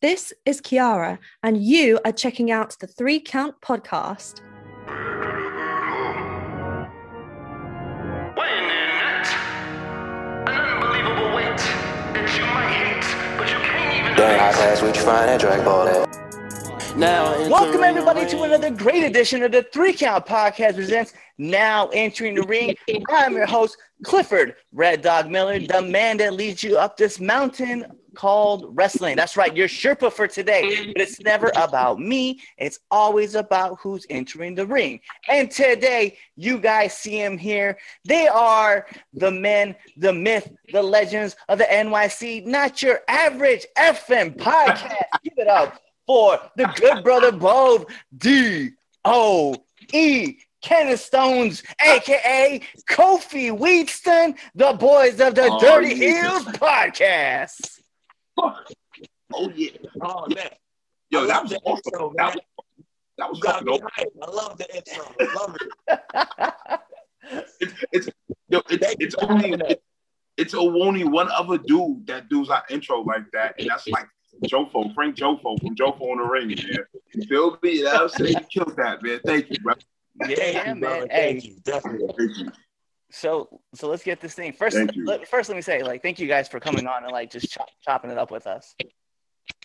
This is Kiara, and you are checking out the Three Count podcast. Weighing in at an unbelievable weight that you might hate, but you can't even Dang, how debate. fast we find that drag ball at? Now, welcome everybody to another great edition of the Three Count Podcast presents Now Entering the Ring. I'm your host, Clifford Red Dog Miller, the man that leads you up this mountain called wrestling. That's right, your Sherpa for today. But it's never about me, it's always about who's entering the ring. And today, you guys see him here. They are the men, the myth, the legends of the NYC, not your average FM podcast. Give it up for the good brother Bove D O E Kenneth Stones, aka Kofi Wheatston, the boys of the Oh, Dirty yeah. Heelz podcast. Oh yeah. Oh man, Yo, that was the awesome. intro, That was, that was You got fucking me awesome. hype. I love the intro. I love it. It's, it's, yo, it's, it's only having that. it's only one other dude that does our intro like that, and that's like Jofo, Frank Jofo from Jofo on the Ring, man. You feel me? You know I'm saying? You killed that, man. Thank you, bro. Yeah, Thank yeah, you, man. brother. Hey, Thank you, definitely. Thank you. so so let's get this thing first. Let, first, let me say, like, thank you guys for coming on and like just chop, chopping it up with us.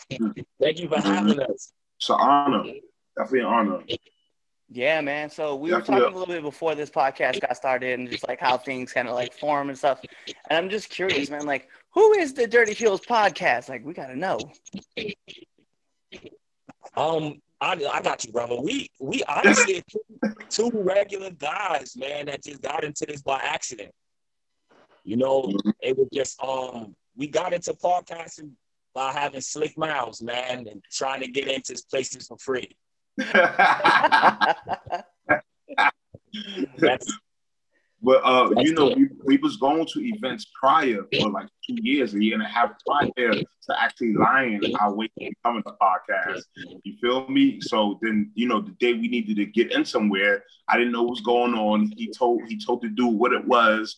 Thank you for mm-hmm. having us. It's an honor. Definitely an honor. Yeah, man. So we were talking a little bit before this podcast got started and just like how things kind of like form and stuff. And I'm just curious, man, like who is the Dirty Heelz podcast? Like we gotta know. Um, I, I got you, brother. We we honestly two, two regular guys, man, that just got into this by accident. You know, it was just um we got into podcasting by having slick mouths, man, and trying to get into places for free. That's But uh, That's you know, we, we was going to events prior for like two years, a year and a half prior to actually lying our way to becoming a podcast. You feel me? So then, you know, the day we needed to get in somewhere, I didn't know what was going on. He told he told the dude what it was.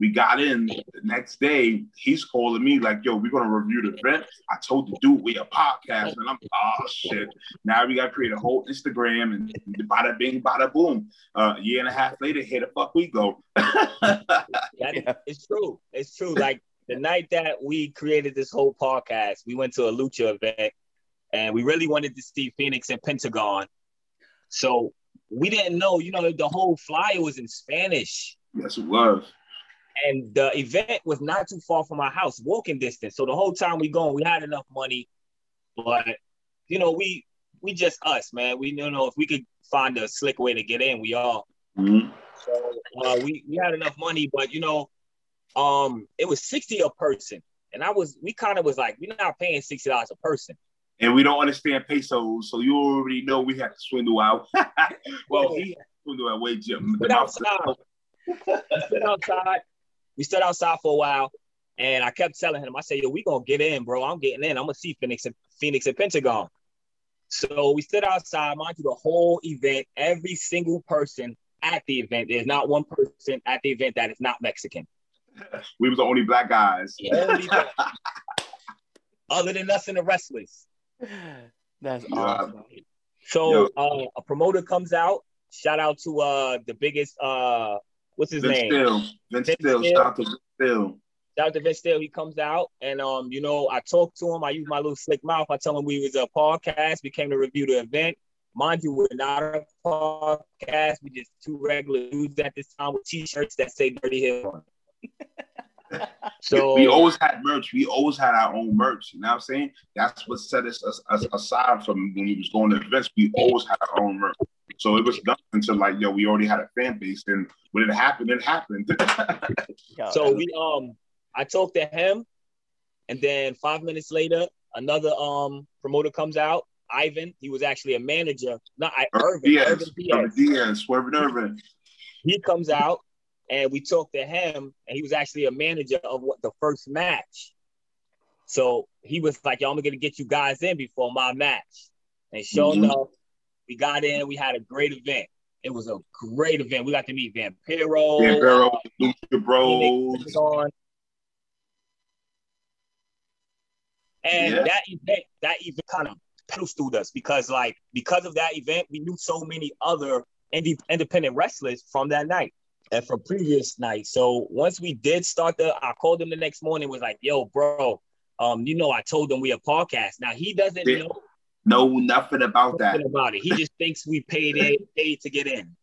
We got in the next day. He's calling me like, "Yo, we're gonna review the event." I told the dude we a podcast, and I'm oh shit. Now we gotta create a whole Instagram and bada bing, bada boom. Uh, a year and a half later, here the fuck we go. That, Yeah. It's true. It's true. Like the night that we created this whole podcast, we went to a lucha event and we really wanted to see Phoenix and Pentagon. So we didn't know, you know, the whole flyer was in Spanish. yes, it was. And the event was not too far from our house, walking distance. So the whole time we going, we had enough money. But you know, we we just us, man. We you know if we could find a slick way to get in, we all Mhm. so uh, we we had enough money, but you know, um, it was sixty a person, and I was we kind of was like, we're not paying sixty dollars a person. And we don't understand pesos, so you already know we had to swindle out. well, he had to swindle out way Jim. Stood outside. outside. We stood outside for a while, and I kept telling him, I said, "Yo, we gonna get in, bro. I'm getting in. I'm gonna see Phoenix and Phoenix and Pentagon." So we stood outside, mind you, the whole event. Every single person at the event. There's not one person at the event that is not Mexican. We was the only black guys. Only other than us and the wrestlers. That's Yeah. awesome. So uh, a promoter comes out. Shout out to uh the biggest uh what's his Vince name? Steele. Vince Vince Steele. To Vince Steele. To Vince Steele. He comes out and um you know I talk to him. I use my little slick mouth. I tell him we was a podcast. We came to review the event. Mind you, we're not a podcast. We just two regular dudes at this time with t-shirts that say Dirty on it. so we always had merch. We always had our own merch. You know what I'm saying? That's what set us, us, us aside from when we was going to events. We always had our own merch. So it was nothing until like, yo, we already had a fan base. And when it happened, it happened. So we um I talked to him and then five minutes later another um promoter comes out. Ivan, he was actually a manager, not I, Irvin, Diaz, Irvin Diaz. Irvin Diaz, Swerving Irvin. He comes out and we talked to him, and he was actually a manager of what the first match. So he was like, "Yo, I'm gonna get you guys in before my match." And sure Mhm. enough, we got in. We had a great event. It was a great event. We got to meet Vampiro, Vampiro, Lucha Bros. And Yeah. that event, that event kind of pedestaled us because, like, because of that event, we knew so many other indie, independent wrestlers from that night and from previous nights. So once we did start the, I called him the next morning, was like, "Yo, bro, um, you know, I told him we a podcast. Now he doesn't Yeah. know know nothing about that. about it. He just thinks we paid it, paid to get in.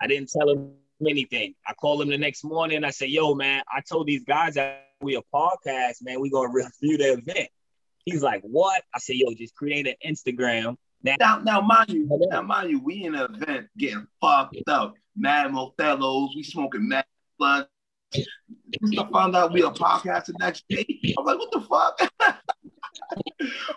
I didn't tell him anything. I called him the next morning. I said, "Yo, man, I told these guys that we a podcast, man. We gonna review the event." He's like, "What?" I said, "Yo, just create an Instagram." Now, Now, now, mind you, now, mind you, we in an event getting fucked up. Mad Mothelos, we smoking mad blood. I found out we a podcast the next day. I'm like, what the fuck?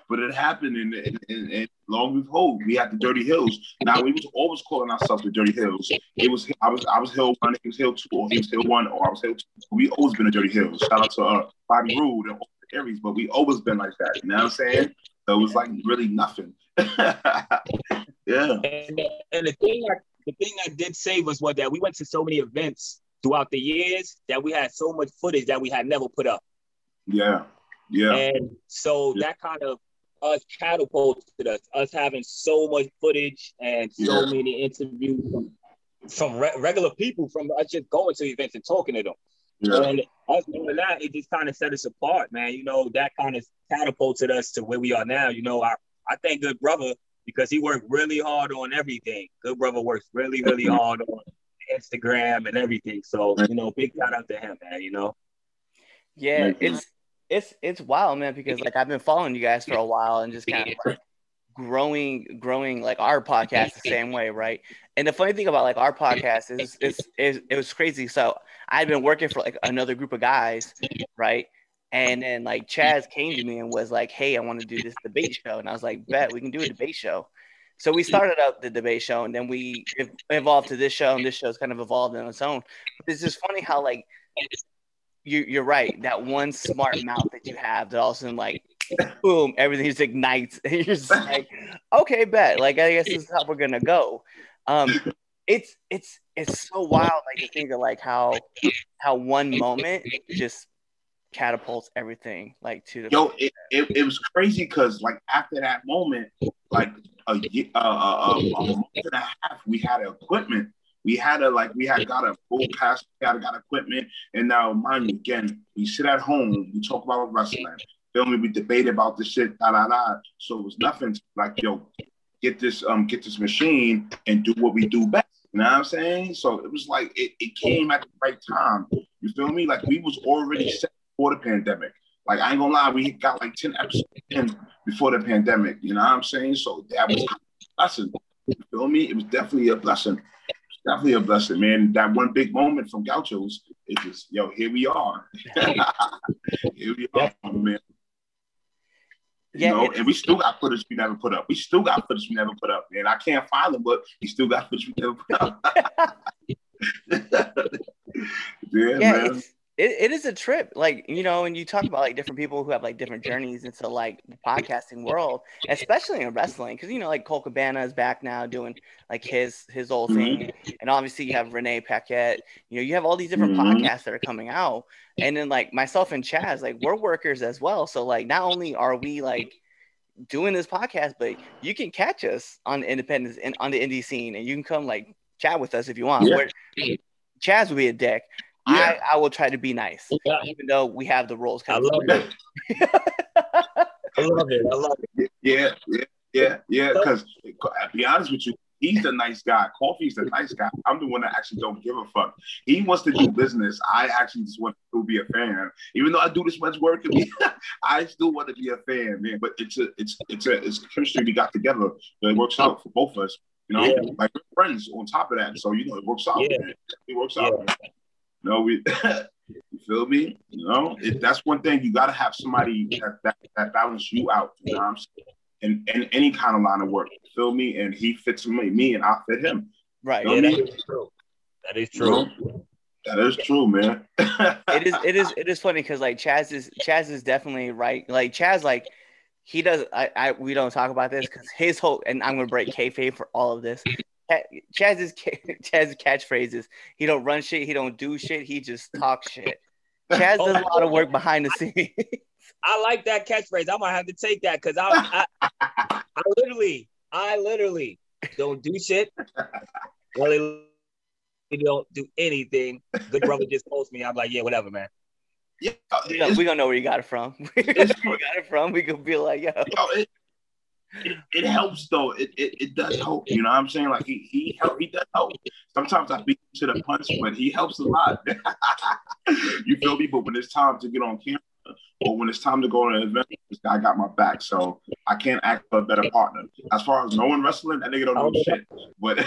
but it happened, and, and, and, and long behold, we had the Dirty Heelz. Now we was always calling ourselves the Dirty Heelz. It was I was I was Hill one, he was Hill two, or he was Hill one, or I was Hill two. We always been a Dirty Heelz. Shout out to uh, Bobby Roode and Aries, but we always been like that. You know what I'm saying? So it was like really nothing. yeah. and, and the thing, I, the thing I did say was what that we went to so many events throughout the years that we had so much footage that we had never put up. Yeah. Yeah. And so Yeah. that kind of us catapulted us, us having so much footage and so Yeah. many interviews from, from re- regular people, from us just going to events and talking to them. Yeah. And us doing that, it just kind of set us apart, man. You know, that kind of catapulted us to where we are now. You know, I, I thank Good Brother because he worked really hard on everything. Good Brother works really, really hard on Instagram and everything. So, you know, big shout out to him, man, you know. Yeah, it's it's it's wild, man, because like I've been following you guys for a while and just kind of like growing growing like our podcast the same way, right? And the funny thing about like our podcast is is, is it was crazy. So I'd been working for like another group of guys, right? And then like Chaz came to me and was like, "Hey, I want to do this debate show," and I was like, "Bet we can do a debate show." So we started up the debate show, and then we evolved to this show, and this show's kind of evolved on its own. But it's just funny how like you, you're right. That one smart mouth that you have that all of a sudden like boom, everything just ignites. And you're just like, okay, bet. Like I guess this is how we're gonna go. Um it's it's it's so wild like to think of like how how one moment just catapults everything like to the Yo, it, it, it was crazy because like after that moment, like a ye- uh, uh, uh, a month and a half, we had equipment. We had a like we had got a full pass, we had got equipment, and now mind you, again, we sit at home, we talk about wrestling, feel me? We debate about this shit, da da da. So it was nothing like yo, get this um get this machine and do what we do best. You know what I'm saying? So it was like it, it came at the right time. You feel me? Like we was already set before the pandemic. Like I ain't gonna lie, we got like 10 episodes in before the pandemic. You know what I'm saying? So that was a blessing. You feel me? It was definitely a blessing. Definitely a blessing, man. That one big moment from Gauchos, it just, yo, here we are. here we are, man. You Yeah, know, and we still got footage we never put up. We still got footage we never put up, man. I can't find them, but we still got footage we never put up. yeah, yeah, man. it's it, it is a trip. Like, you know, and you talk about like different people who have like different journeys into like the podcasting world, especially in wrestling. Cause you know, like Colt Cabana is back now doing like his his old thing. And obviously you have Renee Paquette. You know, you have all these different Mhm. podcasts that are coming out. And then like myself and Chaz, like we're workers as well. So like not only are we like doing this podcast, but you can catch us on the independence and on the indie scene and you can come like chat with us if you want. Yeah. We're- Chaz will be a dick. Yeah. I, I will try to be nice, Yeah. even though we have the roles I of love it. I love it. I love it. Yeah, yeah, yeah, yeah. Because to be honest with you, he's the nice guy. Coffee's the nice guy. I'm the one that actually don't give a fuck. He wants to do business. I actually just want to be a fan. Even though I do this much work, I still want to be a fan, man. But it's a, it's, it's a, it's a chemistry we got together. So it works out for both of us. You know, Yeah. like friends on top of that. So you know, it works out. Yeah. Man. It works out. No, we. You feel me? You know, it, that's one thing you got to have somebody that, that that balance you out. You know what I'm saying? In, in any kind of line of work. You feel me? And he fits me, me, and I fit him. right. You know that what is true. That is You know? true. That is true, man. It is it is it is funny because like Chaz is Chaz is definitely right. Like Chaz, like he does. I, I we don't talk about this because his whole and I'm gonna break kayfabe for all of this. Cha- Chaz's ca- Chaz's catchphrases. He don't run shit. He don't do shit. He just talks shit. Oh Chaz does a lot of work behind the scenes. I like that catchphrase. I might have to take that because I, I, I literally, I literally don't do shit. Really don't do anything. Good brother just posts me. I'm like, yeah, whatever, man. Yeah, we gonna, it's- we gonna know where you got it from. we gonna where you got it from. We could be like, yo, yo, it, it, it helps though. It, it it does help. You know what I'm saying? Like he he help, he does help. Sometimes I beat him to the punch, but he helps a lot. you feel me? But when it's time to get on camera or when it's time to go on an event, this guy got my back. So I can't act for a better partner. As far as knowing wrestling, that nigga don't know shit. But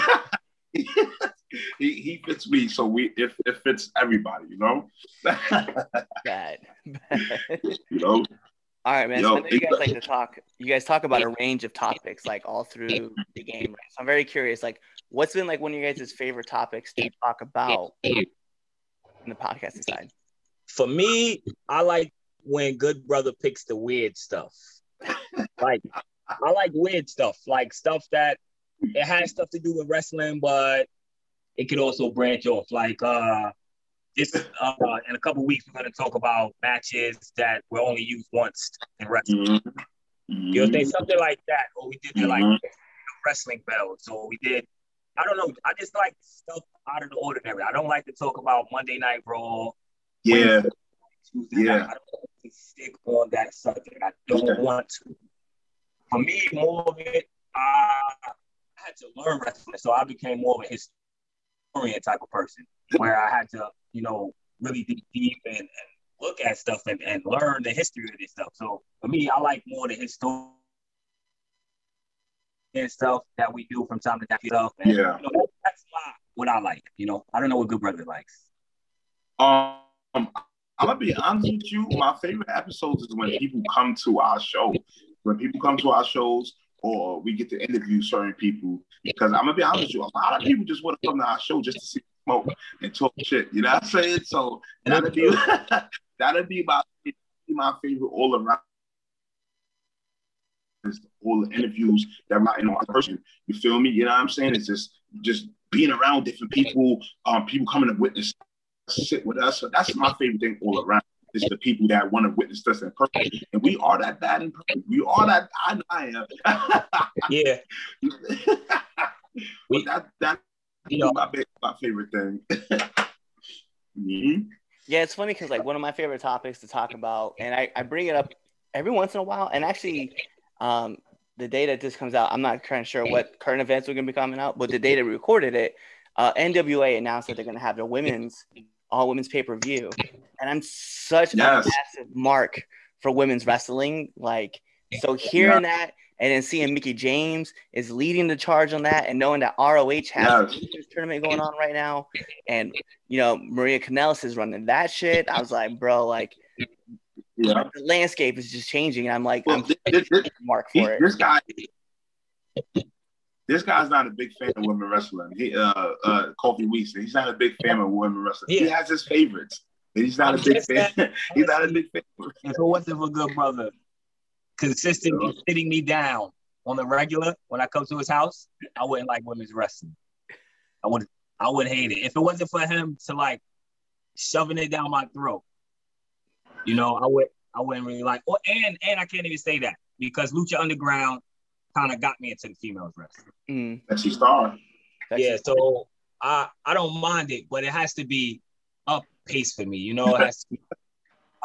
he he fits me, so we it, it fits everybody, you know? bad. you know? All right, man. Yo, so I know you guys like to talk. You guys talk about a range of topics, like all through the game. Right? So I'm very curious. Like, what's been like one of your guys' favorite topics to talk about in the podcasting side? For me, I like when Good Brother picks the weird stuff. like, I like weird stuff, like stuff that it has stuff to do with wrestling, but it could also branch off. Like, uh, this uh, in a couple weeks, we're gonna talk about matches that were only used once in wrestling. Mhm. You know, something like that, or we did the, like wrestling belts, or we did. I don't know. I just like stuff out of the ordinary. I don't like to talk about Monday Night Raw. Yeah, Tuesday Yeah. night. I don't want to stick on that subject. I don't Okay. want to. For me, more of it, uh, I had to learn wrestling, so I became more of a historian type of person, where I had to, you know, really dig deep and, and look at stuff and, and learn the history of this stuff. So for me, I like more the historian and stuff that we do from time to time. Stuff. And, Yeah. You know, that's my, what I like. You know, I don't know what Good Brother likes. Um, I'm gonna be honest with you. My favorite episodes is when people come to our show. When people come to our shows, or we get to interview certain people. Because I'm gonna be honest with you, a lot of people just want to come to our show just to see smoke and talk shit. You know what I'm saying? So that'd be that'd be my my favorite all around. Is all the interviews that I'm in on person. You feel me? You know what I'm saying? It's just just being around different people, um, people coming to witness sit with us. So that's my favorite thing all around. Is the people that want to witness us in person, and we are that bad in person. We are that. I, I am. Yeah. but that that You know, my, my favorite thing. Mhm. Yeah, it's funny because like one of my favorite topics to talk about, and I, I bring it up every once in a while. And actually, um, the day that this comes out, I'm not kind of sure what current events are going to be coming out, but the day that we recorded it, uh, NWA announced that they're going to have their women's all women's pay per view, and I'm such Yes. a massive mark for women's wrestling. Like, so hearing that and then seeing Mickie James is leading the charge on that, and knowing that ROH has Yes. a tournament going on right now, and you know Maria Kanellis is running that shit. I was like, bro, like Yeah. the landscape is just changing. And I'm like, Well, I'm thi- thi- thi- mark for it. this guy, this guy's not a big fan of women wrestling. He, uh, uh, Kofi Weeks, he's not a big fan of women wrestling. He has his favorites. but He's not I'm a big fan. that- he's not a big fan. if it wasn't for good brother consistently sitting me down on the regular when I come to his house, I wouldn't like women's wrestling. I would I would hate it. If it wasn't for him to like shoving it down my throat, you know, I would I wouldn't really like or and and I can't even say that because Lucha Underground kind of got me into the females wrestling. Mm, That's his star. yeah, so I I don't mind it, but it has to be up pace for me. You know, it has to be,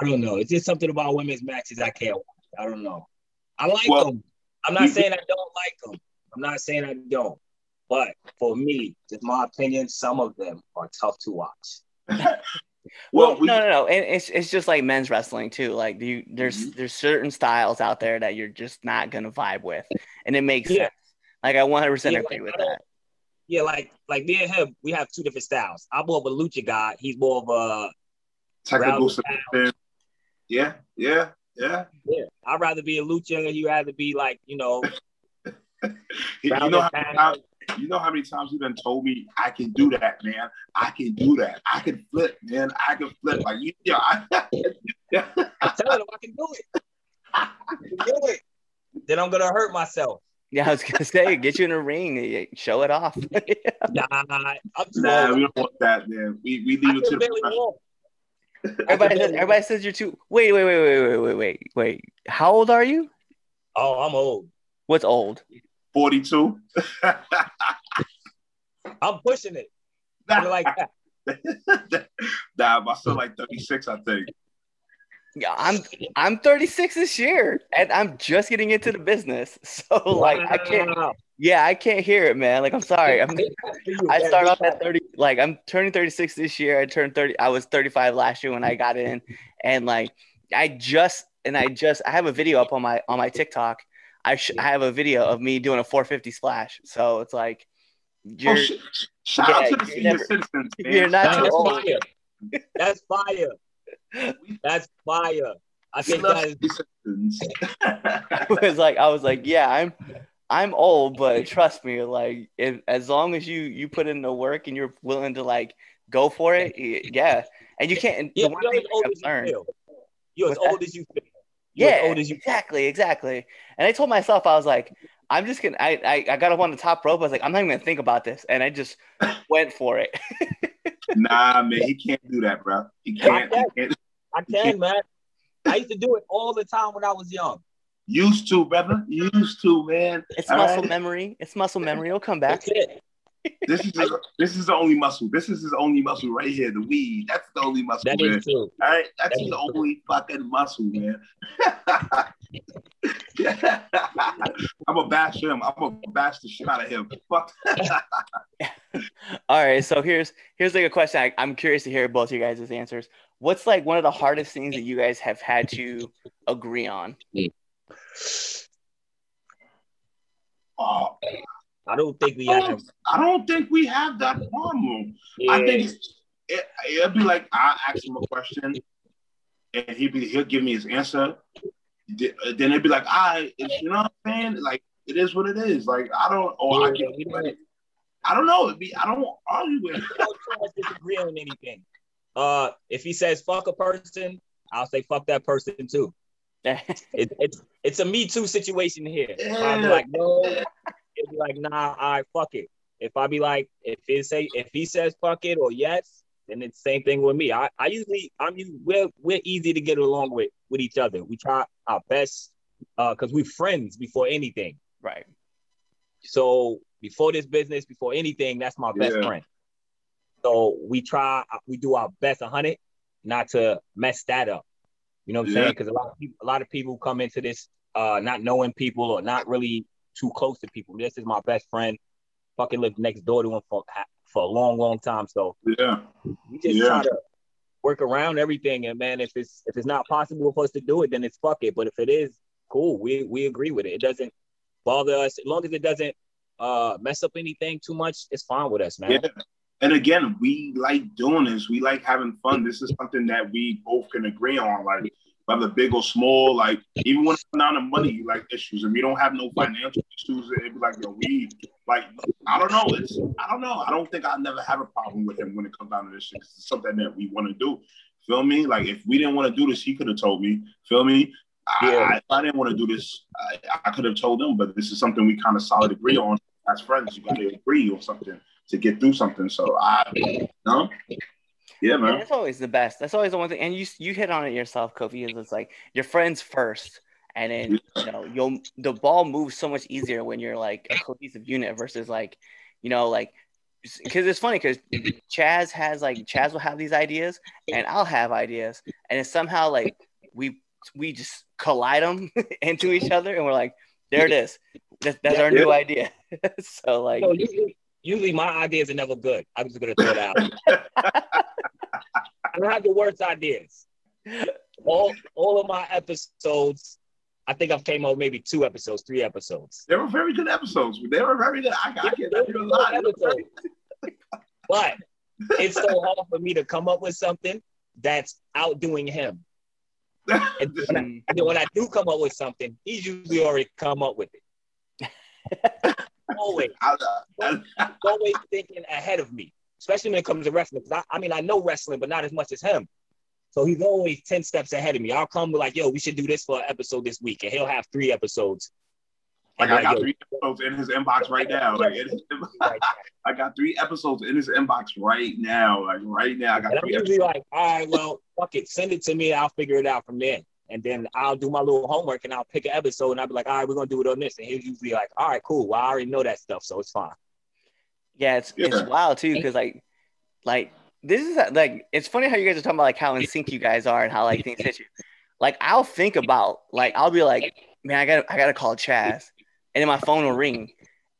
I don't know. It's just something about women's matches I can't watch. I don't know. I like Well, them. I'm not we- saying I don't like them. I'm not saying I don't. But for me, just my opinion, some of them are tough to watch. well, Well, we, no, no, no. And it's it's just like men's wrestling too. Like you, there's Mhm. there's certain styles out there that you're just not gonna vibe with, and it makes Yeah. sense. Like I 100 percent Yeah, agree like, with that. Yeah, like like me and him, we have two different styles. I'm more of a lucha guy. He's more of a technical Round. Yeah, yeah, yeah. yeah. I'd rather be a lucha. He rather be like you know. You know, and how many pound. times, you know how many times you've done told me I can do that, man. I can do that. I can flip, man. I can flip. Like you, yeah, I, yeah. I'm telling him I can do it. I can do it. Then I'm gonna hurt myself. Yeah, I was gonna say, get you in a ring, show it off. Nah, I'm Nah, we don't want that, man. We we I leave it to the professional. Everybody says, everybody says you're too. Wait, wait, wait, wait, wait, wait, wait, wait. How old are you? Oh, I'm old. What's old? 42. I'm pushing it. I like that. nah, my son like 36, I think. Yeah, I'm I'm 36 this year, and I'm just getting into the business. So like, I can't. Yeah, I can't hear it, man. Like, I'm sorry. I'm, I start off at 30. Like, I'm turning 36 this year. I turned 30. I was 35 last year when I got in, and like, I just and I just I have a video up on my on my TikTok. I sh- I have a video of me doing a 450 splash. So it's like, Oh, you're sh- shout yeah, out to the senior never- citizens, man. you're not That's too old. fire. That's fire. That's fire. I think love that is senior citizens. it was like I was like, yeah, I'm I'm old, but trust me, like if, as long as you you put in the work and you're willing to like go for it, yeah. And you can't. yeah, the one you're thing as old I've as you learned, feel. You're as What's that? old as you feel. You're yeah, as old as you exactly, exactly. And I told myself, I was like, I'm just gonna. I, I I got up on the top rope. I was like, I'm not even gonna think about this, and I just went for it. nah, man, he can't do that, bro. He can't. He can't. I can, man. I used to do it all the time when I was young. Used to, brother. Used to, man. It's All muscle right? memory. It's muscle memory. It'll come back. That's it. This is his, this is the only muscle. This is his only muscle right here. The weed. That's the only muscle, That man. is true. All right, that's that his is true. only fucking muscle, man. I'm gonna bash him. I'm gonna bash the shit out of him. Fuck. All right, so here's here's like a question. I, I'm curious to hear both of you guys' answers. What's like one of the hardest things that you guys have had to agree on? Oh, I don't think we I have. don't, I don't think we have that problem. Yeah, I think it's, it, it'll be like I ask him a question, and he be he'll give me his answer. Then it'd be like, I, it's you know what I'm saying? Like it is what it is. Like I don't, or I Yeah, get, we don't- I don't know. It'd be I don't argue with. It. we don't try to disagree on anything. Uh, if he says fuck a person, I'll say fuck that person too. It, it's it's a me too situation here. If I be Yeah. like no, it'll be like nah, I fuck it. If I be like if it say if he says fuck it or yes, then it's the same thing with me. I, I usually I'm usually, we're we're easy to get along with with each other. We try our best uh because we're friends before anything. right. So before this business, before anything, that's my best Yeah. friend. So we try, we do our best a hundred, not to mess that up. You know what I'm Yeah. saying? Because a lot of people, a lot of people come into this uh not knowing people or not really too close to people. This is my best friend. Fucking lived next door to him for for a long, long time. So Yeah. we just Yeah. try to work around everything. And man, if it's if it's not possible for us to do it, then it's fuck it. But if it is, cool. We we agree with it. It doesn't bother us as long as it doesn't uh mess up anything too much. It's fine with us, man. Yeah. And again, we like doing this. We like having fun. This is something that we both can agree on. Like whether big or small, like even when it's down to money like issues, and we don't have no financial issues, it'd be like, yo, we like I don't know. It's I don't know. I don't think I'll never have a problem with him when it comes down to this shit. It's something that we want to do. Feel me? Like if we didn't want to do this, he could have told me. Feel me? Yeah. I, if I didn't want to do this, I, I could have told him. But this is something we kind of solid agree on as friends. You got to agree on something to get through something. So I, no, yeah, And man. that's always the best. That's always the one thing. And you you hit on it yourself, Kofi. Is it's like your friends first, and then you know you'll the ball moves so much easier when you're like a cohesive unit versus like you know like because it's funny because Chaz has like Chaz will have these ideas and I'll have ideas and it's somehow like we we just collide them into each other and we're like there it is that's, that's our new idea so like So usually, usually my ideas are never good. I'm just gonna throw it out. I don't have the worst ideas. All all of my episodes, I think I've came up maybe two episodes, three episodes. They were very good episodes. They were very good. I, I can't They tell were you a lot. But it's so hard for me to come up with something that's outdoing him. And when, I, and when I do come up with something, he's usually already come up with it. always, always thinking ahead of me, especially when it comes to wrestling. 'Cause I, I mean, I know wrestling, but not as much as him. So he's always 10 steps ahead of me. I'll come with like, yo, we should do this for an episode this week. And he'll have three episodes Like I got yo, three episodes in his inbox right now. Like. I got three episodes in his inbox right now. Like right now, I got And I'm usually episodes. like, all right, well, fuck it, send it to me. I'll figure it out from there. And then I'll do my little homework and I'll pick an episode and I'll be like, all right, we're gonna do it on this. And he's usually be like, all right, cool. Well, I already know that stuff, so it's fine. Yeah, it's it's wild too because like like this is like it's funny how you guys are talking about like how in sync you guys are and how like things hit you. Like I'll think about like I'll be like, man, I got I gotta call Chaz, and then my phone will ring,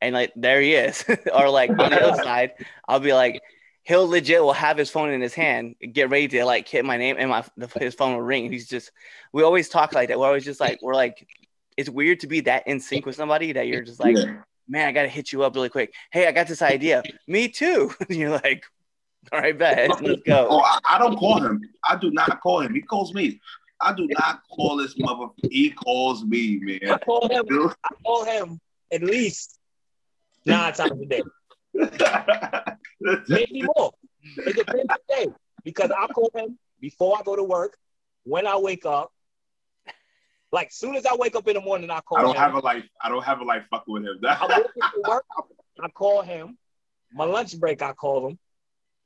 and like there he is. or like on the other side, I'll be like, he'll legit will have his phone in his hand, get ready to like hit my name, and my his phone will ring. He's just we always talk like that. We're always just like we're like it's weird to be that in sync with somebody that you're just like Yeah. Man, I gotta hit you up really quick. Hey, I got this idea. Me too. You're like, all right, bet. Let's Oh, go. I, I don't call him. I do not call him. He calls me. I do not call this mother. He calls me, man. I man. call him, I call him at least nine times a day. maybe more. It depends on the day because I call him before I go to work, when I wake up. Like soon as I wake up in the morning, I call I don't him. have a life. I don't have a life fucking with him. I'm working for work. I call him. My lunch break, I call him.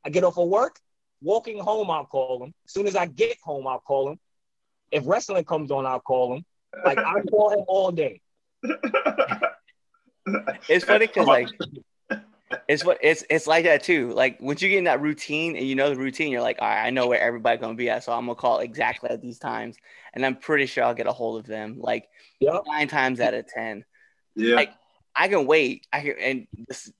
I get off of work. Walking home, I'll call him. As soon as I get home, I'll call him. If wrestling comes on, I'll call him. Like I call him all day. It's funny because like it's what it's it's like that too. Like once you get in that routine and you know the routine, you're like, all right, I know where everybody's gonna be at, so I'm gonna call exactly at these times, and I'm pretty sure I'll get a hold of them like Yep. nine times out of ten. yeah. Like, I can wait. I can, and this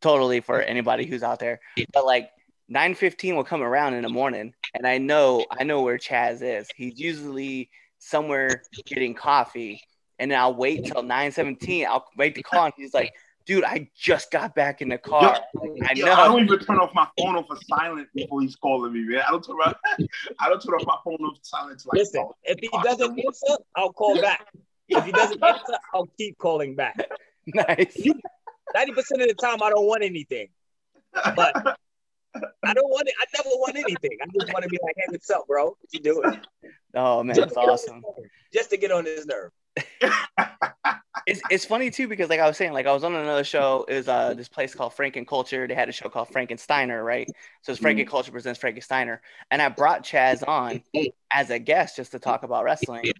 totally for anybody who's out there, but like 9:15 will come around in the morning, and I know I know where Chaz is. He's usually somewhere getting coffee, and then I'll wait till 9:17. I'll wait to call, and he's like, "Dude, I just got back in the car. Like, I Yo, know." I don't even turn off my phone off for silent before he's calling me, man. I don't turn my, I don't turn off my phone off silent till like Listen, oh, if he doesn't answer, I'll call back. If he doesn't answer, I'll keep calling back. nice. 90% of the time, I don't want anything. But I don't want it. I never want anything. I just want to be like, hey, what's up, bro? What you doing? Oh man, that's awesome. Just to get on his nerve. It's it's funny too because like I was saying, like I was on another show. It was uh this place called Franken Culture. They had a show called Frankensteiner, right? So it's Franken Culture presents Frankensteiner, and I brought Chaz on as a guest just to talk about wrestling,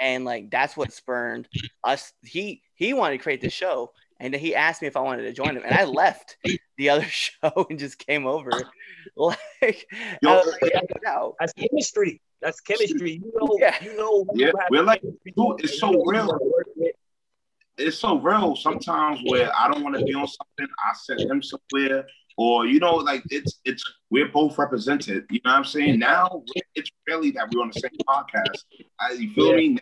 and like that's what spurned us. He he wanted to create the show, and then he asked me if I wanted to join him, and I left the other show and just came over. Like, Yo, I was like. That's chemistry. That's chemistry. You know, Yeah. you know. Yeah, you we're like- dude, it's so real. you wanna work with. it's so real sometimes where I don't want to be on something, I send him somewhere, or you know, like it's it's we're both represented. You know what I'm saying? Now it's really that we're on the same podcast. I, you feel Yeah. me?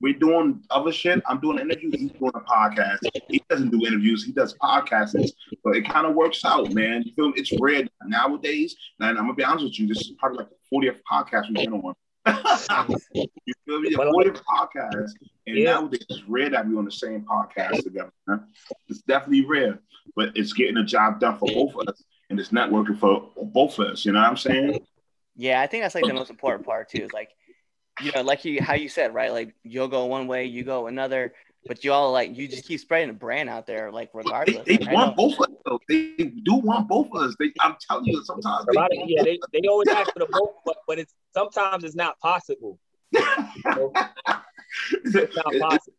We're doing other shit. I'm doing interviews. He's doing a podcast. He doesn't do interviews. He does podcasts. So it kind of works out, man. You feel me? It's rare nowadays. And I'm gonna be honest with you. This is probably like the 40th podcast we've been on. you feel me? The But, 40th podcast. And Yeah. nowadays it's rare that we're on the same podcast together. man. It's definitely rare, but it's getting a job done for both of us, and it's networking for both of us. You know what I'm saying? Yeah, I think that's like the most important part too. Is like, you know, like you how you said, right? Like you'll go one way, you go another, but you all like you just keep spreading the brand out there, like regardless. they Like, want both of us. Though. They do want both of us. They, I'm telling you, sometimes they of, yeah, they, they always ask for the both, but, but it's sometimes it's not possible. It's not It- possible.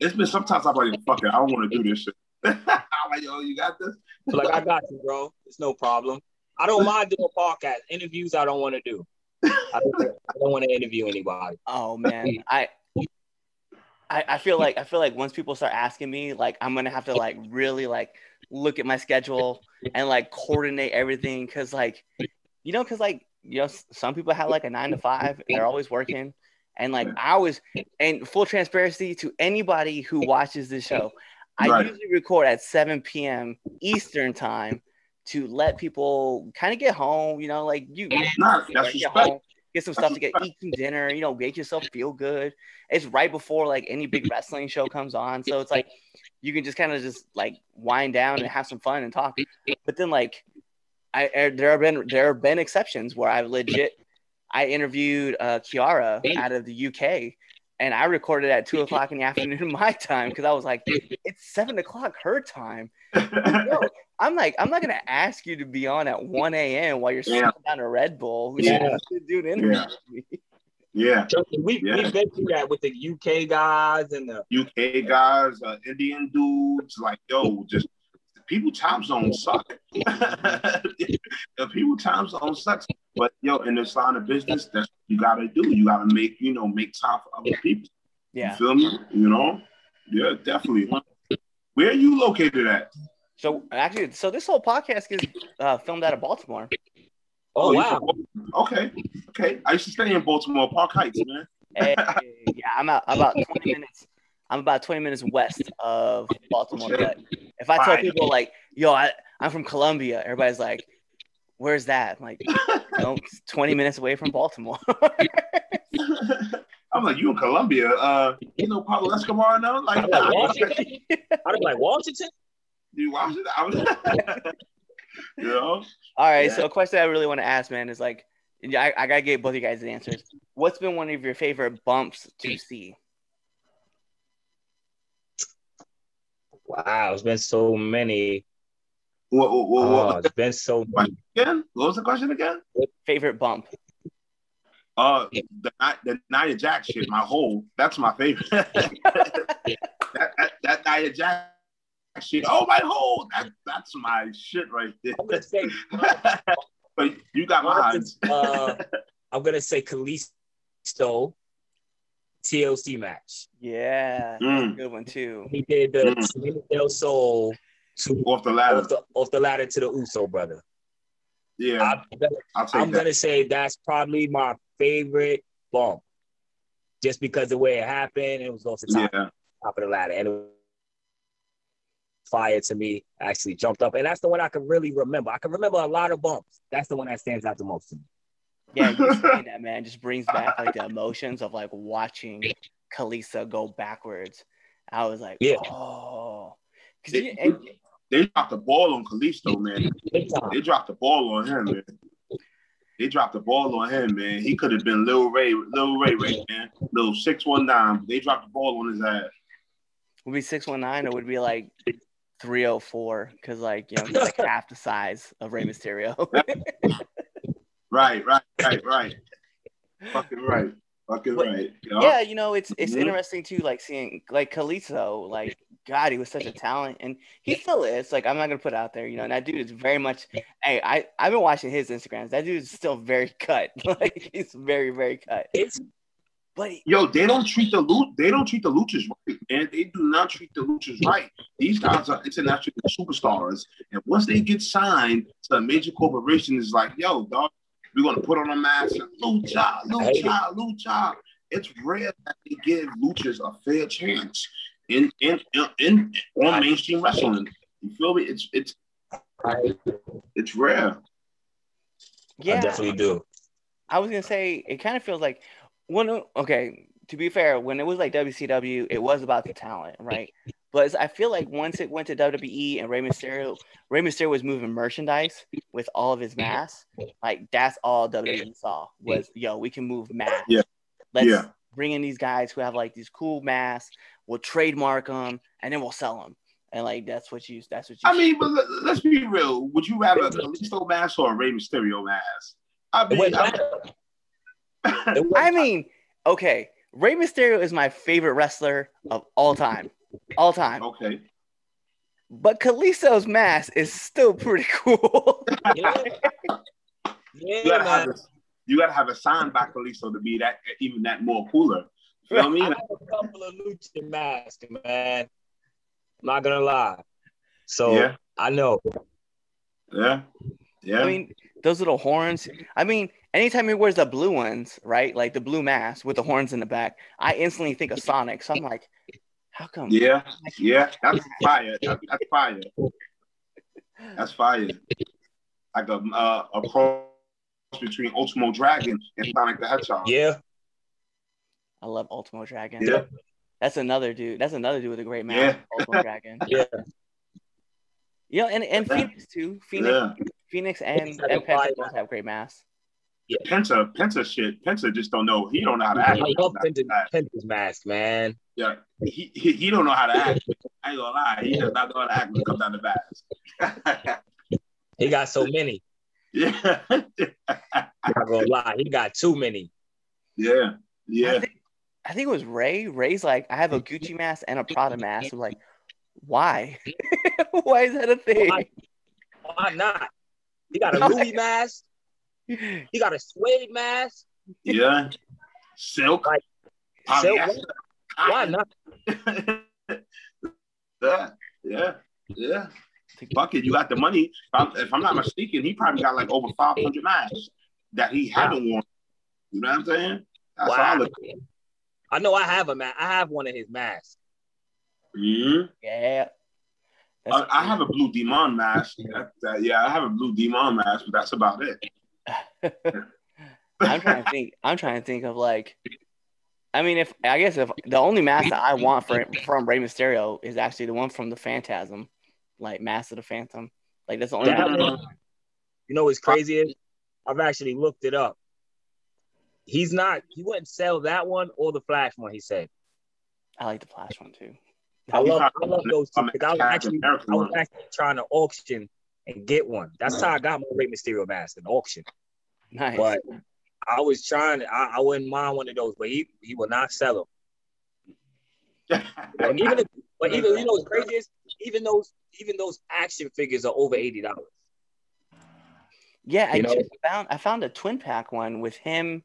it's been sometimes I'm like, fuck it, I don't want to do this shit. I'm like, yo, you got this? So like I got you, bro. It's no problem. I don't mind doing podcast interviews. I don't want to do. I don't, don't want to interview anybody. Oh man, I, I I feel like I feel like once people start asking me, like I'm gonna have to like really like look at my schedule and like coordinate everything because like you know because like you know some people have like a nine to five and they're always working and like I always and full transparency to anybody who watches this show, I Right. usually record at 7 p.m. Eastern time to let people kind of get home. You know, like you you know, get home, get some stuff to get eat some dinner, you know, make yourself feel good. It's right before like any big wrestling show comes on. So it's like you can just kind of just like wind down and have some fun and talk. But then like I er, there have been there have been exceptions where I legit I interviewed uh Kiara out of the UK and I recorded at two o'clock in the afternoon my time because I was like, it's seven o'clock her time. Yo, I'm like, I'm not gonna ask you to be on at 1 a.m. while you're Yeah. down a Red Bull. Who's Yeah. supposed to do an interview Yeah. me? yeah. Trust me, We, Yeah. We've been through that with the UK guys and the UK guys, uh, Indian dudes, like yo, just people time zone suck. the people time zone sucks. But yo, in this line of business, that's what you gotta do. You gotta make, you know, make time for other people. Yeah. You feel me? You know? Yeah, definitely. Where are you located at? So actually, so this whole podcast is uh, filmed out of Baltimore. Oh, you wow. Okay. Okay. I used to stay in Baltimore Park Heights, man. Hey, yeah, I'm out, about 20 minutes. I'm about 20 minutes west of Baltimore. But if I tell Fine. people like, "Yo, I, I'm from Columbia," everybody's like, "Where's that?" I'm like, you know, it's 20 minutes away from Baltimore. I'm like, you in Columbia? Uh, you know Pablo Escobar now? Like, I'm like Washington. I'd be like Washington. you watch it? I was, you know? All right. Yeah. So a question I really want to ask, man, is like, I, I gotta get both of you guys' answers. What's been one of your favorite bumps to see? Wow, it's been so many. What, what, what, Oh, what it's been so many. again? What was the question again? Favorite bump? Uh, the, the Nia Jax shit, my whole, that's my favorite. that, that, that Nia Jax shit, oh, my whole, that, that's my shit right there. I'm gonna say, but you got mine. uh, I'm gonna say Kalisto TLC match. Yeah, Mm. good one too. He did the Mm. Del Sol to Off the ladder. off the off the ladder to the Uso brother. Yeah, I'm gonna, I'll take I'm gonna say that's probably my favorite bump, just because the way it happened. It was off the top, Yeah, top of the ladder, and it was fire to me. I actually jumped up, and that's the one I can really remember. I can remember a lot of bumps. That's the one that stands out the most to me. Yeah, you saying that man just brings back like the emotions of like watching Kalisa go backwards. I was like, Yeah. oh, 'Cause They- you- and- they dropped the ball on Kalisto, man. They dropped the ball on him, man. They dropped the ball on him, man. He could have been Lil Rey, Lil Rey, Ray, man. Lil six one nine. They dropped the ball on his ass. would be six one nine or would be like three oh four? Because like you know he's like half the size of Rey Mysterio. Right, right, right, right. Fucking right. Fucking But- right. Yo. yeah, you know it's it's Mhm. interesting too, like seeing like Kalisto, like God, he was such a talent, and he still is. Like I'm not gonna put it out there, you know. And that dude is very much. Hey, I I've been watching his Instagrams. That dude is still very cut. like he's very very cut. It's But he- Yo, they don't treat the loot. They don't treat the luchas right, man. They do not treat the luchas right. These guys are international superstars, and once they get signed to a major corporation, it's like, yo, dog, we're gonna put on a mask. Lucha, lucha, lucha. It's rare that they give luchas a fair chance in in in, in on mainstream wrestling. You feel me? It's it's it's rare. yeah, I definitely do. I was gonna say it kind of feels like when okay. To be fair, when it was like WCW, it was about the talent, right? But I feel like once it went to WWE and Rey Mysterio, Rey Mysterio was moving merchandise with all of his masks. Like that's all WWE saw was, yo, we can move masks. Yeah. Let's Yeah. bring in these guys who have like these cool masks. We'll trademark them and then we'll sell them. And like that's what you. That's what you. I mean, but let- let's be real. Would you rather a Kalisto mask or a Rey Mysterio mask? I mean, wouldn't I- matter. It wouldn't I mean, okay, Rey Mysterio is my favorite wrestler of all time, all time. okay. But Kalisto's mask is still pretty cool. Yeah, You gotta have man. a, you gotta have a sign by Kalisto to be that even that more cooler. You know what I I have a couple of lucha masks, man. I'm not gonna lie. So Yeah. I know. Yeah. Yeah. I mean, those little horns. I mean, anytime he wears the blue ones, right? Like the blue mask with the horns in the back, I instantly think of Sonic. So I'm like, how come? yeah. Yeah. That's fire. That- that's fire. That's fire. Like a uh, a cross between Ultimo Dragon and Sonic the Hedgehog. Yeah, I love Ultimo Dragon. Yeah. That's another dude. That's another dude with a great mask. Yeah. Ultimo Dragon. yeah. Yeah, and, and Phoenix too. Phoenix, Yeah. Phoenix and, Phoenix and a Penta both mask. have great masks. Yeah. Penta, Penta shit. Penta just don't know. He don't know how to act. I love That's Penta's. Penta's mask, man. Yeah, he, he he don't know how to act. I ain't gonna lie. He does not know how to act when it comes down to bass. He got so many. yeah, I'm not gonna lie. He got too many. yeah, I yeah. think, I think it was Ray. Ray's like, I have a Gucci mask and a Prada mask. I'm like, why? why is that a thing? Why? Why not? He got a Louis mask. He got a suede mask. Yeah. Silk. Like, oh, Silk, Why not? yeah, yeah, yeah. Bucket, you got the money. If I'm, if I'm not mistaken, he probably got like over 500 masks that he haven't worn. You know what I'm saying? That's Wow. solid. I know I have a mask. I have one of his masks. Mhm. yeah. I, That's- I have a blue demon mask. That, that- yeah, I have a blue demon mask, but that's about it. I'm trying to think. I'm trying to think of like. I mean, if I guess if the only mask that I want for from Rey Mysterio is actually the one from the Phantasm, like Mask of the Phantom. Like that's the only That one. one, you know what's crazy is I've actually looked it up. He's not. He wouldn't sell that one or the Flash one. He said. I like the Flash one too. I love. I love those two I'm because I was actually. I was actually trying to auction and get one. That's how I got my Rey Mysterio mask, an auction. Nice. But I was trying. I, I wouldn't mind one of those, but he he will not sell them. And even if, but even you know what's crazy is even those even those action figures are over eighty dollars. Yeah, I You know- just found I found a twin pack one with him.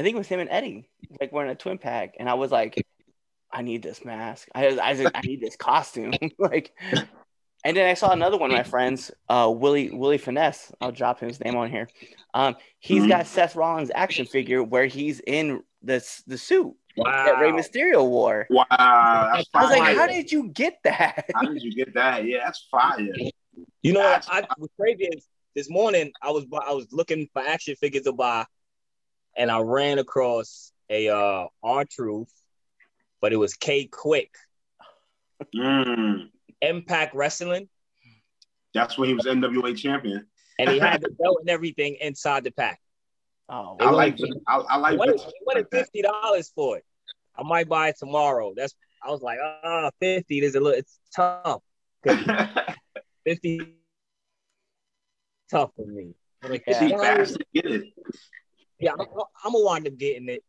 I think it was him and Eddie, like wearing a twin pack, and I was like, I need this mask. I I, like, I need this costume. like, and then I saw another one of my friends, uh, Willie Willie Finesse. I'll drop his name on here. Um, he's Mhm. got Seth Rollins action figure where he's in this the suit Wow. that Rey Mysterio wore. Wow, that's I was like, how did you get that? How did you get that? Yeah, that's fire. You know, That's- I was crazy this morning I was I was looking for action figures to buy, and I ran across a uh R Truth, but it was K-Kwik Mm, Impact Wrestling, that's when he was NWA champion. and he had the belt and everything inside the pack. Oh, I like I, I like I wanted, vintage like fifty dollars for it. I might buy it tomorrow. That's I was like, ah, 50 is a little it's tough. 50 tough for me. I'm like, Yeah. See, $50, fast to get it. Yeah, I'm, gonna wind up getting it.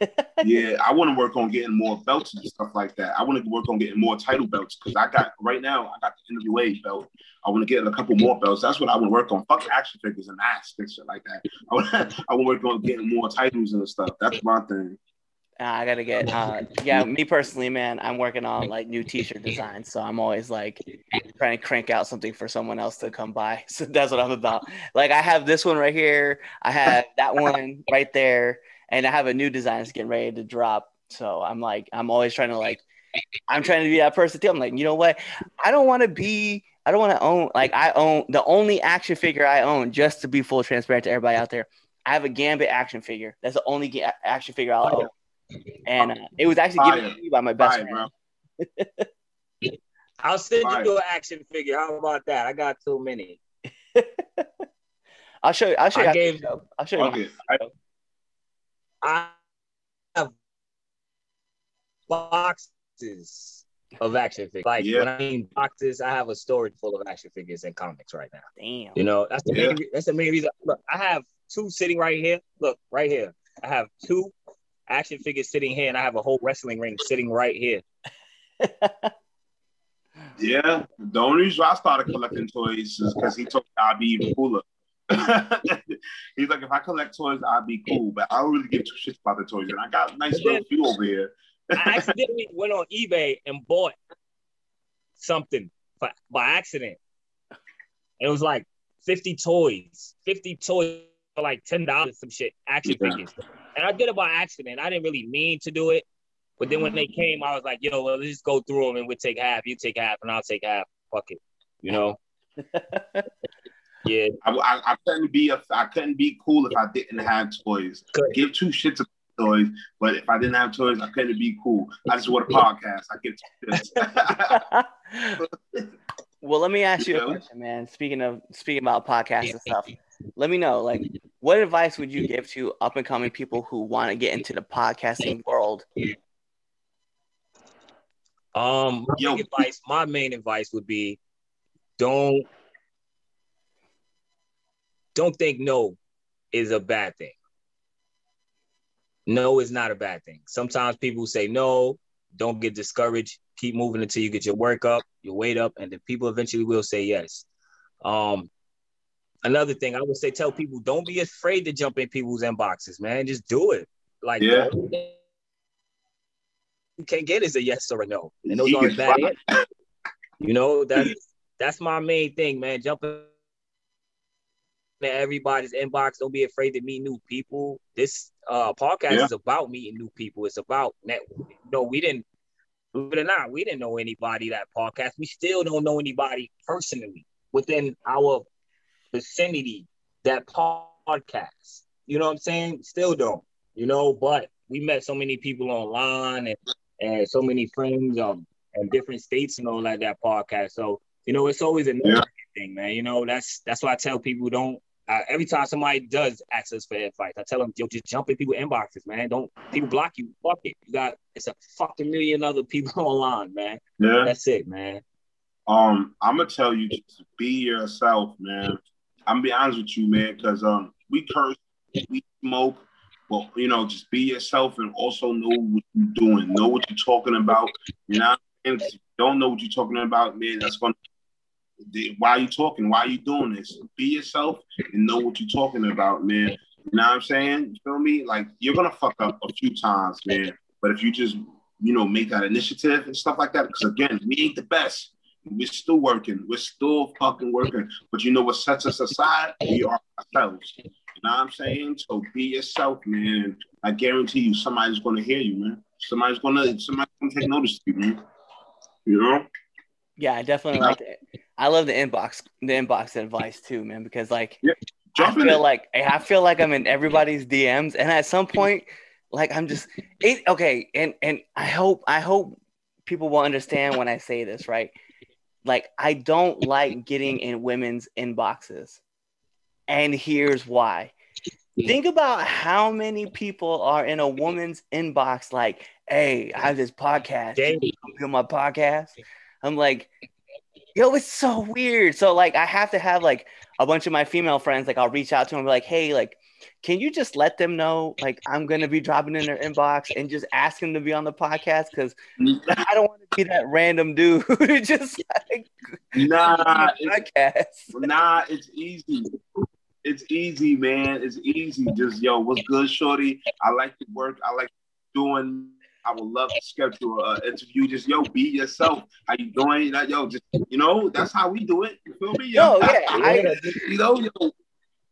Yeah, I want to work on getting more belts and stuff like that. I want to work on getting more title belts because I got right now I got the NWA belt. I want to get a couple more belts. That's what I want to work on. Fuck action figures and masks and shit like that. I want to work on getting more titles and stuff. That's my thing. Uh, I gotta get uh yeah, me personally, man, I'm working on like new t-shirt designs. So I'm always like trying to crank out something for someone else to come by. So that's what I'm about. Like I have this one right here, I have that one right there, and I have a new design that's getting ready to drop. So I'm like, I'm always trying to like I'm trying to be that person too. I'm like, you know what? I don't want to be I don't want to own like I own the only action figure I own, just to be full transparent to everybody out there. I have a Gambit action figure. That's the only ga- action figure I'll own. And uh, it was actually given to me by my best Fire, friend. bro. I'll send Fire. you an action figure. How about that? I got too many. I'll show you. I'll show you. I after gave- the. I'll show you. Okay. I, I have boxes of action figures. Like Yeah. when I mean boxes, I have a storage full of action figures and comics right now. Damn. You know, that's the Yeah. main, that's the main reason. Look, I have two sitting right here. Look, right here. I have two action figures sitting here, and I have a whole wrestling ring sitting right here. yeah. The only reason I started collecting toys is because he told me I'd be even cooler. He's like, if I collect toys, I'd be cool, but I don't really give two shits about the toys. And I got a nice little few over here. I accidentally went on eBay and bought something by, by accident. It was like 50 toys, 50 toys for like $10, some shit, action Yeah. figures. And I did it by accident. I didn't really mean to do it. But then when they mm. came, I was like, yo, well, let's just go through them and we'll take half. You take half and I'll take half. Fuck it. You know? yeah. I, I, I couldn't be a, I couldn't be cool if I didn't have toys. Good. Give two shits about toys, but if I didn't have toys, I couldn't be cool. I just want a podcast. I give two shits. well, let me ask you a Yeah. question, man. Speaking of speaking about podcasts and stuff, let me know. Like, what advice would you give to up and coming people who want to get into the podcasting world? Um, my Yo. advice, my main advice would be, don't don't think no is a bad thing. No is not a bad thing. Sometimes people say no, don't get discouraged. Keep moving until you get your work up, your weight up, and then people eventually will say yes. Um, another thing I would say, tell people don't be afraid to jump in people's inboxes, man. Just do it. Like Yeah. the only thing you can't get is a yes or a no, and those You aren't bad answers. You know that's that's my main thing, man. Jumping in everybody's inbox. Don't be afraid to meet new people. This uh podcast Yeah. is about meeting new people. It's about net. No, we didn't. Believe it or not, we didn't know anybody that podcast. We still don't know anybody personally within our vicinity that podcast. You know what I'm saying? Still don't. You know, but we met so many people online and, and so many friends um in different states and all like that podcast. So you know, it's always a Yeah. thing, man. You know, that's that's why I tell people don't. Uh, every time somebody does ask us for advice, I tell them, yo, just jump in people inboxes, man. Don't people block you? Fuck it. You got it's a fucking million other people online, man. Yeah. That's it, man. Um, I'm gonna tell you just be yourself, man. I'm gonna be honest with you, man, because um, we curse, we smoke, but you know, just be yourself and also know what you're doing, know what you're talking about. You know, and if you don't know what you're talking about, man, that's gonna. Why are you talking? Why are you doing this? Be yourself and know what you're talking about, man. You know what I'm saying? You feel me? Like you're gonna fuck up a few times, man. But if you just, you know, make that initiative and stuff like that, because again, we ain't the best. We're still working. We're still fucking working. But you know what sets us aside? We are ourselves. You know what I'm saying? So be yourself, man. I guarantee you, somebody's gonna hear you, man. Somebody's gonna somebody's gonna take notice of you, man. You know? Yeah, I definitely like it. I love the inbox, the inbox advice too, man, because like I feel it. like I feel like I'm in everybody's DMs, and at some point, like I'm just it. Okay, and and I hope I hope people will understand when I say this, right? Like I don't like getting in women's inboxes, and here's why. Think about how many people are in a woman's inbox, like, "Hey, I have this podcast. Come on my podcast." I'm like, yo, it's so weird. So like I have to have like a bunch of my female friends, like I'll reach out to them and be like, hey, like, can you just let them know like I'm gonna be dropping in their inbox and just ask them to be on the podcast? Cause I don't want to be that random dude who just like Nah, it's, nah, it's easy. It's easy, man. It's easy. Just yo, what's good, shorty? I like your work. I like doing. I would love to schedule an interview. Just yo, be yourself. How you doing? That yo, just you know, that's how we do it. You feel me? Yo, yeah, I, you know, yo.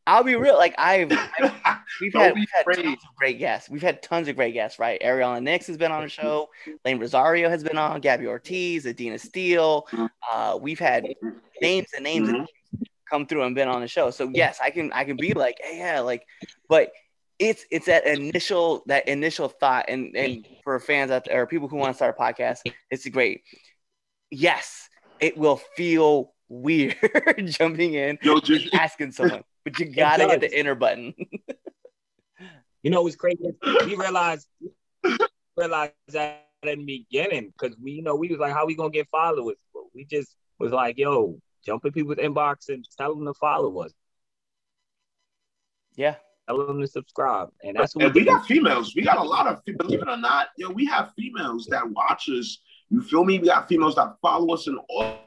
I'll be real. Like I've, I've we've had, we've had tons of great guests. We've had tons of great guests, right? Ariana Nix has been on the show. Lane Rosario has been on. Gabby Ortiz, Adina Steele. Uh, we've had names and names and Mhm. names come through and been on the show. So yes, I can I can be like, hey, yeah, like, but it's it's that initial that initial thought, and and for fans out there or people who want to start a podcast, it's great. Yes, it will feel weird jumping in Yo, just and asking someone, but you gotta hit the enter button. You know, it's crazy. We realized realized that in the beginning because we, you know, we was like, how we gonna get followers? But we just was like, yo, jump in people's inbox and tell them to follow us, yeah, tell them to subscribe, and that's what and we we got females. We got a lot of believe it or not, yo, we have females that watch us. You feel me? We got females that follow us and all,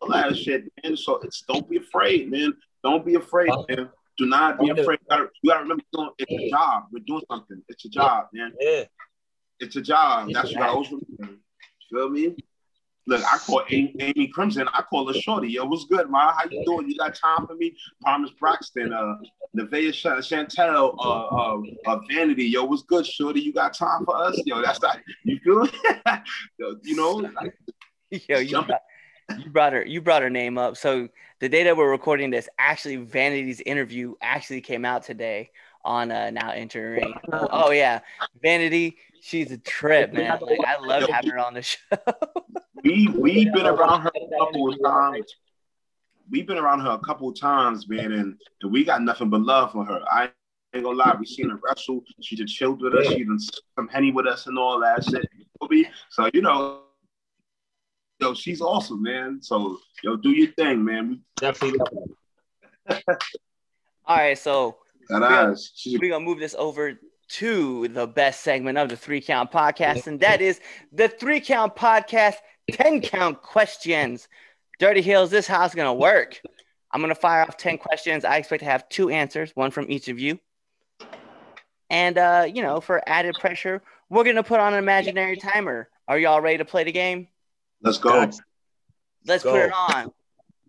all that shit, man. So it's don't be afraid, man. Don't be afraid, man. Do not be afraid. You gotta, you gotta remember, doing- it's a job. We're doing something. It's a job, man. Yeah, It's a job. That's what I always remember. You feel me? Look, I call Amy, Amy Crimson. I call her Shorty. Yo, what's good, ma? How you doing? You got time for me? Promise Braxton, uh, Nevaeh Chantel, uh, uh, uh, Vanity. Yo, what's good, Shorty? You got time for us? Yo, that's not. You feel me? Yo, you know, like, yo, you brought, you brought her you brought her name up. So the day that we're recording this, actually, Vanity's interview actually came out today on uh, now entering. Oh, oh, yeah, Vanity, she's a trip, man. Like I love having her on the show. we we've been around her a couple of times. we've been around her a couple of times, man, and, and we got nothing but love for her. I ain't gonna lie, we seen her wrestle. She just chilled with us. She done some henny with us and all that shit. So you know, yo, she's awesome, man. So yo, do your thing, man. Definitely. All right, so That Yeah. ass. She's we're gonna move this over to the best segment of the three count podcast, and that is the three count podcast 10 count questions. Dirty Heelz, this is how it's gonna work. I'm gonna fire off 10 questions. I expect to have two answers, one from each of you. And uh, you know, for added pressure, we're gonna put on an imaginary timer. Are y'all ready to play the game? Let's go. Gotcha. Let's Go. put it on.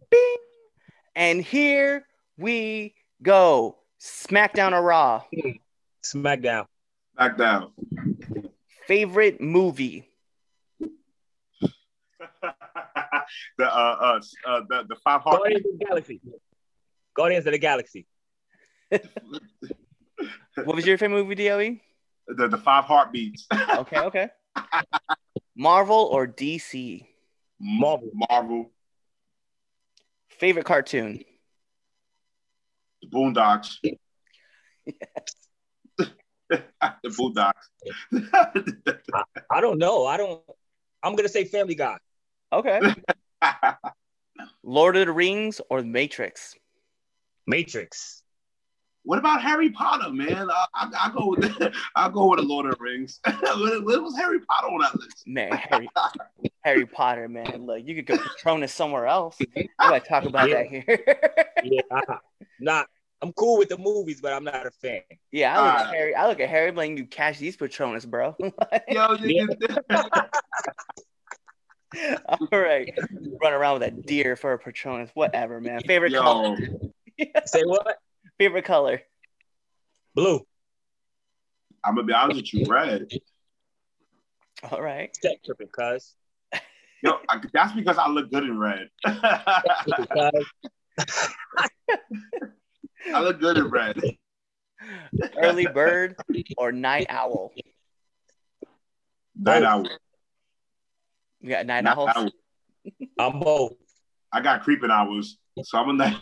Bing. And here we go. SmackDown or Raw? SmackDown. Back down. Favorite movie? the uh, uh, uh the, the five heart Guardians of the Galaxy. Guardians of the Galaxy. What was your favorite movie, DOE? the, the five heartbeats. Okay, okay. Marvel or DC? Marvel. Marvel. Favorite cartoon? The Boondocks. the Boondocks. I don't know. I don't. I'm gonna say Family Guy. Okay. Lord of the Rings or The Matrix? Matrix. What about Harry Potter, man? I, I, I go with I go with the Lord of the Rings. what, what was Harry Potter on that list? Man, Harry, Harry Potter, man. Look, you could go Patronus somewhere else. I gotta talk about that here. Yeah. I, not. I'm cool with the movies, but I'm not a fan. yeah, I look at Uh, Harry. I look at Harry like you cash these Patronus, bro. Yo, you, All right, run around with a deer for a Patronus, whatever, man. Favorite color? Say what? Favorite color? Blue. I'm gonna be honest with you, red. All right. Tech tripping, cuz. Yo, I, that's because I look good in red. I look good in red. Early bird or night owl? Night owl. You got night Night owls. owl. I'm both. I got creeping hours, so I'm a night.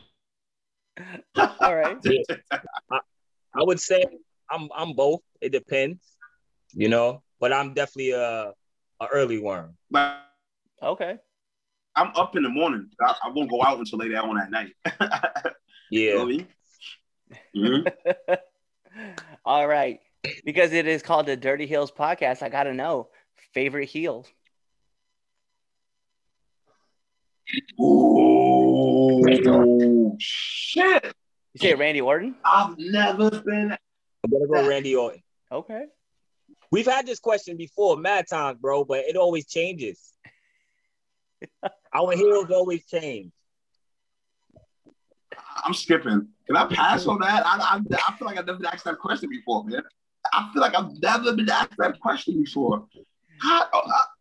All right. I would say I'm I'm both. It depends, you know. But I'm definitely a a early worm. But Okay. I'm up in the morning. I, I won't go out until later on at night. You know Yeah. what I mean? Mhm. All right. Because it is called the Dirty Heelz podcast, I gotta know favorite heels. Ooh, shit! You say Randy Orton? I've never been. I'm gonna go Randy Orton. Okay. We've had this question before, mad times, bro, but it always changes. Our heroes always change. I'm skipping. Can I pass on that? I, I, I feel like I've never been asked that question before, man. I feel like I've never been asked that question before. How,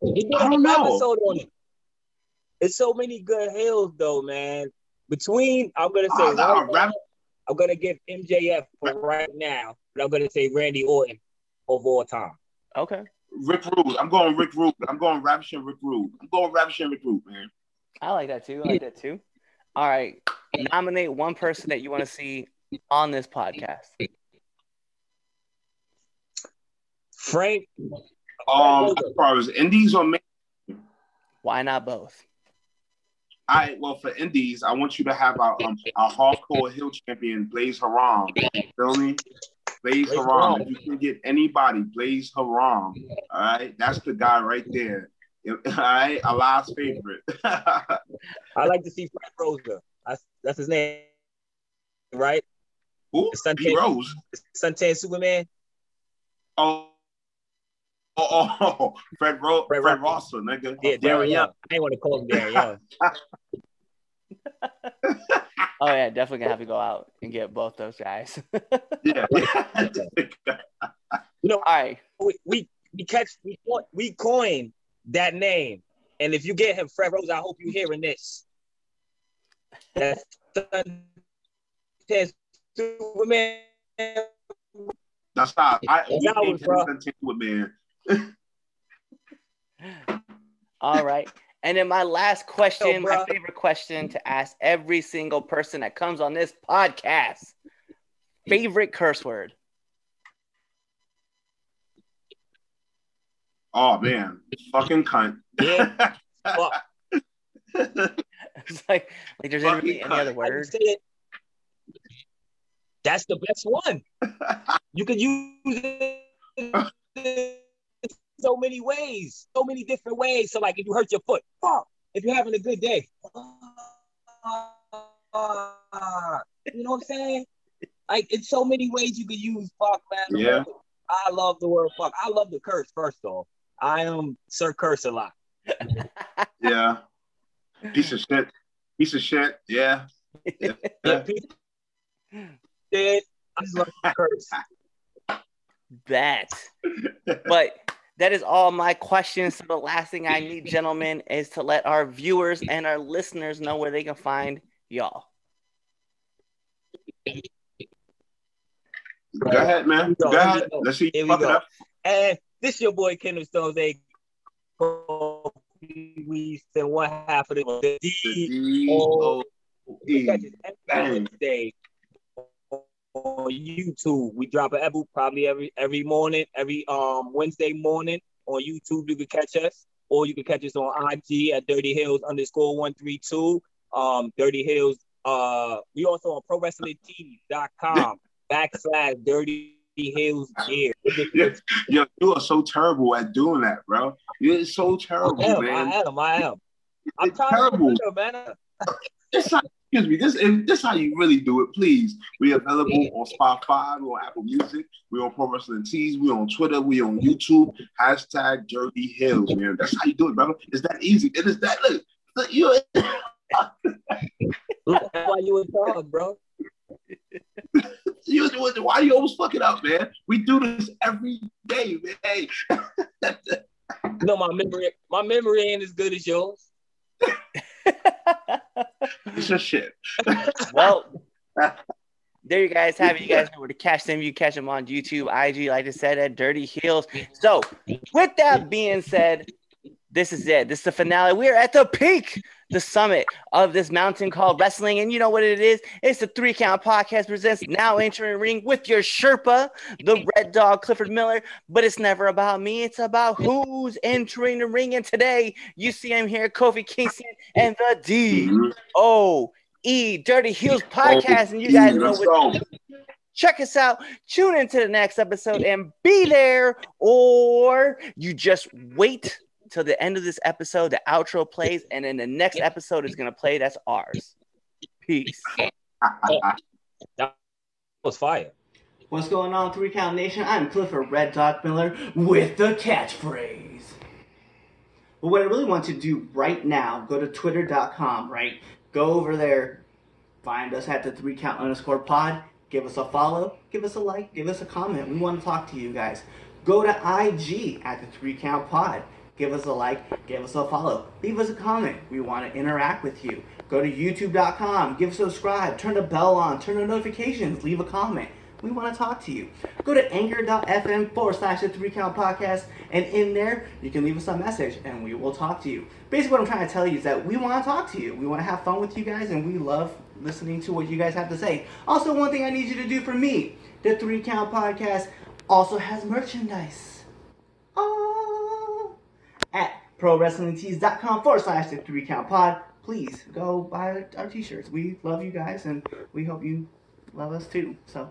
We did I don't know. episode on it. It's so many good heels, though, man. Between, I'm gonna say, uh, uh, right rap- now, I'm gonna give MJF for right now, but I'm gonna say Randy Orton of all time. Okay. Rick Rude. I'm going Rick Rude. I'm going Ravishing Rick Rude. I'm going Ravishing Rick Rude, man. I like that too. I like that too. All right. Nominate one person that you want to see on this podcast. Frank, Um, as far as Indies or me, Why not both? I well for Indies, I want you to have our um our hardcore hill champion Blaze Haram. Feel me? Blaze Haram. If you can get anybody, Blaze Haram. All right, that's the guy right there. All right, Allah's favorite. I like to see Frank Rosa. That's that's his name, right? Who? He Rose. Suntan Superman. Oh. Oh, oh, oh, Fred, Ro- Fred Fred, Rosser, nigga. Yeah, Fred Darren Young. Young. I ain't want to call him Darren Young. Oh yeah, definitely gonna have to go out and get both those guys. Yeah. You know, All right. we we, we catch we co- we coined that name, and if you get him, Fred Rose, I hope you're hearing this. That's Suntan Superman. That's how I That was came to the with man. All right. And then my last question, my favorite question to ask every single person that comes on this podcast. Favorite curse word. Oh man, fucking cunt. Yeah. Fuck. It's like, like there's Fucking any, any other I word. would say it. That's the best one. You could use it in so many ways, so many different ways. So, like, if you hurt your foot, fuck. If you're having a good day, you know what I'm saying? Like, in so many ways you could use fuck, man. Yeah. I love the word fuck. I love the curse. First off, I am Sir Curse a lot. yeah. Piece of shit. Piece of shit. Yeah. Yeah, people did. I just love the curse. that. But that is all my questions. So the last thing I need, gentlemen, is to let our viewers and our listeners know where they can find y'all. Go ahead, man. Go, Go ahead. go. Let's see. Here we Fuck it go. up. And this your boy Kendall Stones, a we spend one half of the The D D-O-E. We on YouTube. We drop an episode probably every every morning, every um Wednesday morning on YouTube. You can catch us, or you can catch us on IG at Dirty Heelz underscore one three two. Um, Dirty Heelz. Uh, we also on ProWrestlingTees.com backslash Dirty Heelz Gear. Yeah. Yo, you are so terrible at doing that, bro. You're so terrible, I am, man. I am, I am. I'm It's to terrible. do man. How, excuse me. This and this how you really do it. Please, we are available on Spotify, we on Apple Music, we on Pro Wrestling Tees, we on Twitter, we on YouTube. Hashtag Dirty Heelz, man. That's how you do it, brother. It's that easy. It is that. Look, look you. Look, why you a dog, bro. you why you always fucking up, man? We do this every day, man. Hey, No, my memory, my memory ain't as good as yours. it's just shit. well, there you guys have it. You guys know where to catch them. You catch them on YouTube, IG, like I said, at Dirty Heelz. So, with that being said, this is it. This is the finale. We are at the peak, the summit of this mountain called wrestling. And you know what it is? It's the Three Count Podcast presents Now Entering Ring with your Sherpa, the Red Dog Clifford Miller. But it's never about me. It's about who's entering the ring. And today, you see him here, Kofi Kingston and the D. O E Dirty Heelz podcast, and you guys know what. Check us out. Tune into the next episode and be there, or you just wait till the end of this episode. The outro plays, and then the next episode is gonna play. That's ours. Peace. That was fire. What's going on, Three Count Nation? I'm Clifford Red Dog Miller with the catchphrase. But what I really want to do right now, go to twitter.com, right? Go over there, find us at the three count underscore pod, give us a follow, give us a like, give us a comment. We want to talk to you guys. Go to IG at the three count pod. Give us a like, give us a follow, leave us a comment. We want to interact with you. Go to youtube.com, give subscribe, turn the bell on, turn the notifications, leave a comment. We want to talk to you. Go to anchor.fm forward slash the three count podcast, and in there, you can leave us a message and we will talk to you. Basically, what I'm trying to tell you is that we want to talk to you. We want to have fun with you guys, and we love listening to what you guys have to say. Also, one thing I need you to do for me the three count podcast also has merchandise. Oh, at prowrestlingtees.com forward slash the three count pod. Please go buy our t shirts. We love you guys, and we hope you love us too. So,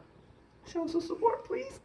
show us some support, please.